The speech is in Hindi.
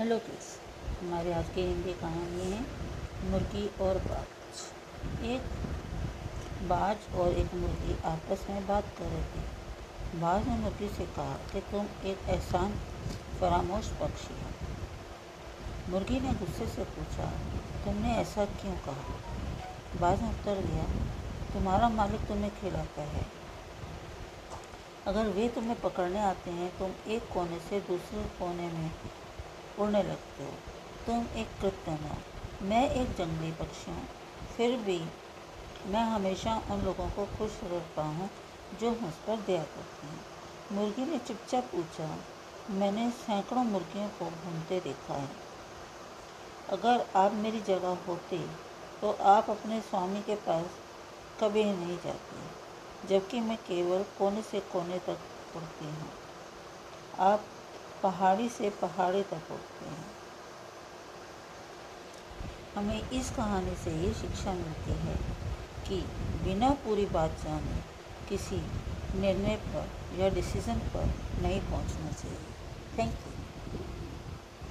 हेलो किड्स हमारे आज की हिंदी कहानी है मुर्गी और बाज। एक बाज और एक मुर्गी आपस में बात कर रहे थे। बाज ने मुर्गी से कहा कि तुम एक एहसान फरामोश पक्षी हो। मुर्गी ने गुस्से से पूछा, तुमने ऐसा क्यों कहा? बाज ने उत्तर दिया, तुम्हारा मालिक तुम्हें खिलाता है। अगर वे तुम्हें पकड़ने आते हैं, तुम एक कोने से दूसरे कोने में उड़ने लगते हो। तुम एक कृत्रिम हो। मैं एक जंगली पक्षी हूँ। फिर भी मैं हमेशा उन लोगों को खुश रखता हूँ जो मुझ पर दया करते हैं। मुर्गी ने चुपचाप पूछा, मैंने सैकड़ों मुर्गियों को घूमते देखा है। अगर आप मेरी जगह होते तो आप अपने स्वामी के पास कभी नहीं जाते, जबकि मैं केवल कोने से कोने तक उड़ती हूँ। आप पहाड़ी से पहाड़ी तक उठते हैं। हमें इस कहानी से ये शिक्षा मिलती है कि बिना पूरी बात जाने किसी निर्णय पर या डिसीज़न पर नहीं पहुँचना चाहिए। Thank you